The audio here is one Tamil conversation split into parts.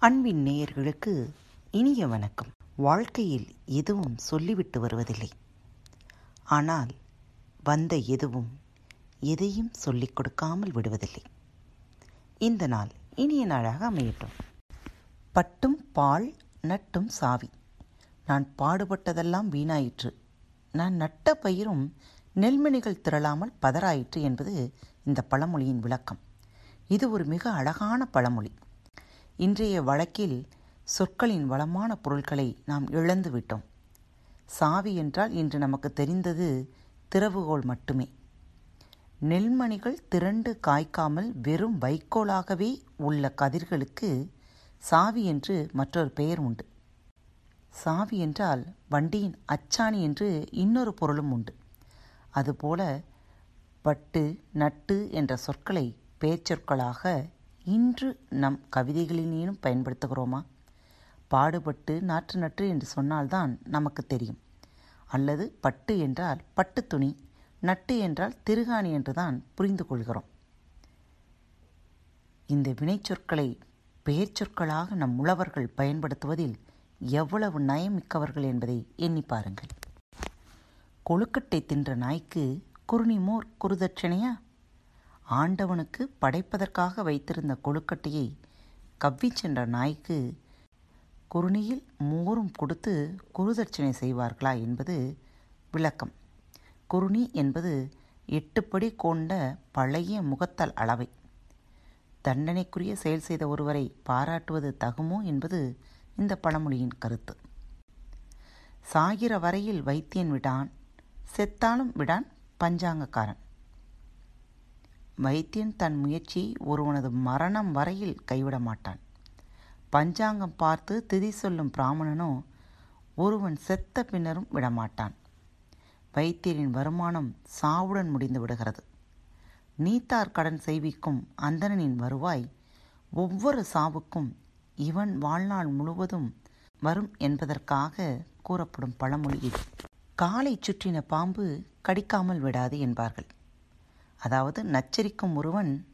அன்பின் நேயர்களுக்கு இனிய வணக்கம். வாழ்க்கையில் எதுவும் சொல்லிவிட்டு வருவதில்லை. ஆனால் வந்த எதுவும் எதையும் சொல்லிக் கொடுக்காமல் விடுவதில்லை. இந்த நாள் இனிய நாளாக அமையட்டும். பட்டும் பால் நட்டும் சாவி. நான் பாடுபட்டதெல்லாம் வீணாயிற்று. நான் நட்ட பயிரும் நெல்மணிகள் திரளாமல் பதறாயிற்று என்பது இந்த பழமொழியின் விளக்கம். இது ஒரு மிக அழகான பழமொழி. இன்றைய வழக்கில் சொற்களின் வளமான பொருட்களை நாம் இழந்து விட்டோம். சாவி என்றால் இன்று நமக்கு தெரிந்தது திறவுகோல் மட்டுமே. நெல்மணிகள் திரண்டு காய்க்காமல் வெறும் வைக்கோலாகவே உள்ள கதிர்களுக்கு சாவி என்று மற்றொரு பெயர் உண்டு. சாவி என்றால் வண்டியின் அச்சாணி என்று இன்னொரு பொருளும் உண்டு. அதுபோல பட்டு நட்டு என்ற சொற்களை பேச்சொற்களாக இன்று நம் கவிதைகளிலேனும் பயன்படுத்துகிறோமா? பாடுபட்டு நாற்று நற்று என்று சொன்னால்தான் நமக்கு தெரியும். அல்லது பட்டு என்றால் பட்டு துணி நட்டு என்றால் திருகாணி என்றுதான் புரிந்து கொள்கிறோம். இந்த வினைச்சொற்களை பெயர்ச்சொற்களாக நம் உழவர்கள் பயன்படுத்துவதில் எவ்வளவு நயமிக்கவர்கள் என்பதை எண்ணி பாருங்கள். கொழுக்கட்டை தின்ற நாய்க்கு குறுநிமோர் குருதட்சணையா? ஆண்டவனுக்கு படைப்பதற்காக வைத்திருந்த கொழுக்கட்டையை கவ்விச் சென்ற நாய்க்கு குருணியில் மோரும் கொடுத்து குருதட்சணை செய்வார்களா என்பது விளக்கம். குருணி என்பது எட்டுப்படி கொண்ட பழைய முகத்தல் அளவை. தண்டனைக்குரிய செயல் செய்த ஒருவரை பாராட்டுவது தகுமோ என்பது இந்த பழமொழியின் கருத்து. சாகிற வரையில் வைத்தியன் விடான் செத்தாலும் விடான் பஞ்சாங்கக்காரன். வைத்தியன் தன் முயற்சி ஒருவனது மரணம் வரையில் கைவிட மாட்டான். பஞ்சாங்கம் பார்த்து திதி சொல்லும் பிராமணனோ ஒருவன் செத்த பின்னரும் விடமாட்டான். வைத்தியரின் வருமானம் சாவுடன் முடிந்து விடுகிறது. நீத்தார் கடன் செய்விக்கும் அந்தணனின் வருவாய் ஒவ்வொரு சாவுக்கும் இவன் வாழ்நாள் முழுவதும் வரும் என்பதற்காக கூறப்படும் பழமொழி இது காலை சுற்றின பாம்பு கடிக்காமல் விடாது என்பார்கள். அதாவது நச்சரிக்கும் ஒருவன்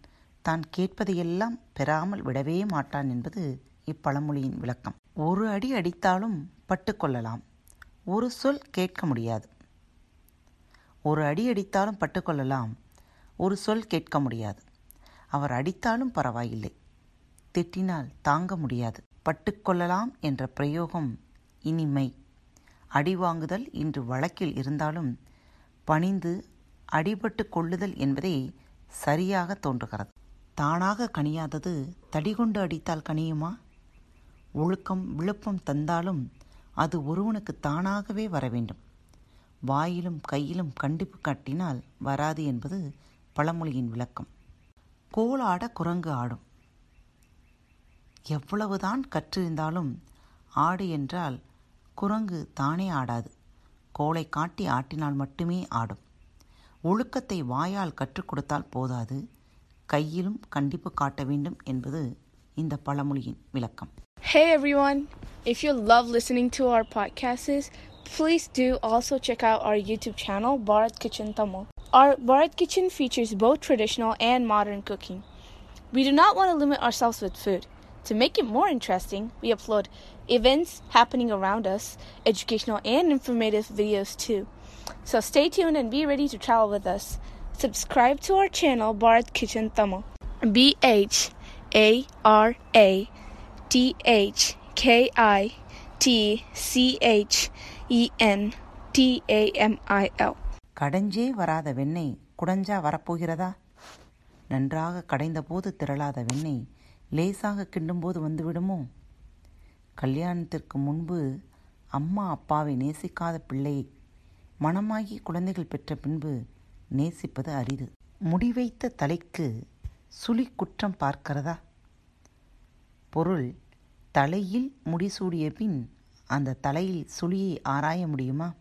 தான் கேட்பதையெல்லாம் பெறாமல் விடவே மாட்டான் என்பது இப்பழமொழியின் விளக்கம். ஒரு அடி அடித்தாலும் பட்டுக்கொள்ளலாம் ஒரு சொல் கேட்க முடியாது. ஒரு அடி அடித்தாலும் பட்டுக்கொள்ளலாம் ஒரு சொல் கேட்க முடியாது. அவர் அடித்தாலும் பரவாயில்லை. திட்டினால் தாங்க முடியாது. பட்டுக்கொள்ளலாம் என்ற பிரயோகம் இனிமை. அடி வாங்குதல் இன்று வழக்கில் இருந்தாலும் பணிந்து அடிபட்டு கொள்ளுதல் என்பதே சரியாக தோன்றுகிறது. தானாக கனியாதது தடிகொண்டு அடித்தால் கனியுமா? ஒழுக்கம் விழுப்பம் தந்தாலும் அது ஒருவனுக்கு தானாகவே வர வேண்டும். வாயிலும் கையிலும் கண்டிப்பு காட்டினால் வராது என்பது பழமொழியின் விளக்கம். கோலாட குரங்கு ஆடும். எவ்வளவுதான் கற்றிருந்தாலும் ஆடு என்றால் குரங்கு தானே ஆடாது. கோலை காட்டி ஆட்டினால் மட்டுமே ஆடும். ஒழுக்கத்தை வாயால் கற்றுக் கொடுத்தால் போதாது கையிலும் கண்டிப்பு காட்ட வேண்டும் என்பது இந்த பழமொழியின் விளக்கம் Hey everyone! If you love listening to our podcasts, please do also check out our YouTube channel, Bharat Kitchen Tamil. Our Bharat Kitchen features both traditional and modern cooking. We do not want to limit ourselves with food. To make it more interesting, we upload events happening around us, educational and informative videos too. So stay tuned and be ready to travel with us. Subscribe to our channel, Bharat Kitchen Tamil. B H A R A T H K I T C H E N T A M I L. கடைஞ்சே வராத வெண்ணெய் குடஞ்சா வரப்போகிறதா நன்றாக கடைந்தபோது திரளாத வெண்ணெய் லேசாக கிண்டும்போது வந்துவிடுமோ கல்யாணத்திற்கு முன்பு அம்மா அப்பாவை நேசிக்காத பிள்ளையை மணமாகி குழந்தைகள் பெற்ற பின்பு நேசிப்பது அரிது. முடிவைத்த தலைக்கு சுழி குற்றம் பார்க்கிறதா? பொருள் தலையில் முடிசூடிய பின் அந்த தலையில் சுழியை ஆராய முடியுமா?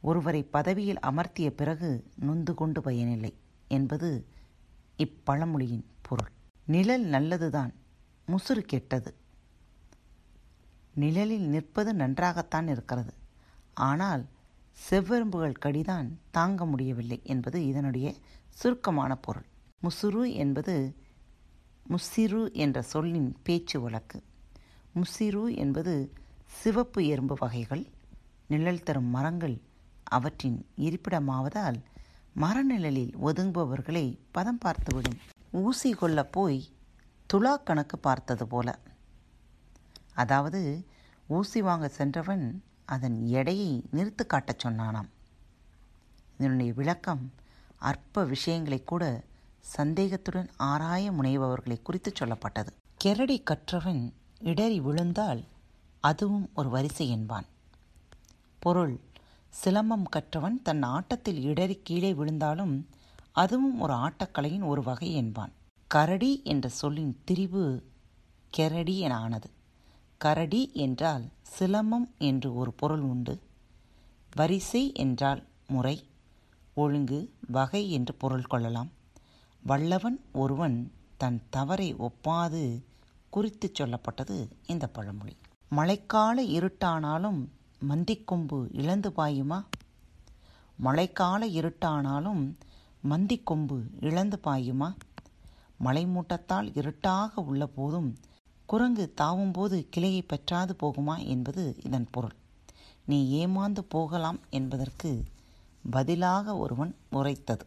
ஒருவரை பதவியில் அமர்த்திய பிறகு நொந்து கொண்டு பயனில்லை என்பது இப்பழமொழியின் பொருள். நிழல் நல்லதுதான் முசுறு கெட்டது. நிழலில் நிற்பது நன்றாகத்தான் இருக்கிறது. ஆனால் செவ்வெரும்புகள் கடிதான் தாங்க முடியவில்லை என்பது இதனுடைய சுருக்கமான பொருள். முசுரு என்பது முசிறு என்ற சொல்லின் பேச்சு வழக்கு. முசிறு என்பது சிவப்பு எறும்பு வகைகள் நிழல் தரும் மரங்கள் அவற்றின் இருப்பிடமாவதால் மரநிழலில் ஒதுங்குபவர்களை பதம் பார்த்துவிடும். ஊசி கொள்ள போய் துலா கணக்கு பார்த்தது போல. அதாவது ஊசி வாங்க சென்றவன் அதன் எடையை நிறுத்து காட்டச் சொன்னானாம். இதனுடைய விளக்கம் அற்ப விஷயங்களை கூட சந்தேகத்துடன் ஆராய முனைபவர்களை குறித்து சொல்லப்பட்டது. கெரடி கற்றவன் இடறி விழுந்தால் அதுவும் ஒரு வரிசை என்பான். பொருள் சிலம்பம் கற்றவன் தன் ஆட்டத்தில் இடறி கீழே விழுந்தாலும் அதுவும் ஒரு ஆட்டக்கலையின் ஒரு வகை என்பான். கரடி என்ற சொல்லின் திரிவு கெரடி என ஆனது. கரடி என்றால் சிலம்பம் என்று ஒரு பொருள் உண்டு. வரிசை என்றால் முறை ஒழுங்கு வகை என்று பொருள் கொள்ளலாம். வல்லவன் ஒருவன் தன் தவறை ஒப்பாது குறித்துச் சொல்லப்பட்டது இந்த பழமொழி. மழைக்கால இருட்டானாலும் மந்திக்கொம்பு இழந்து பாயுமா? மழைக்கால இருட்டானாலும் மந்திக்கொம்பு இழந்து பாயுமா? மலைமூட்டத்தால் இருட்டாக உள்ள போதும் குரங்கு தாவும்போது கிளையை பற்றாது போகுமா என்பது இதன் பொருள். நீ ஏமாந்து போகலாம் என்பதற்கு பதிலாக ஒருவன் உரைத்தது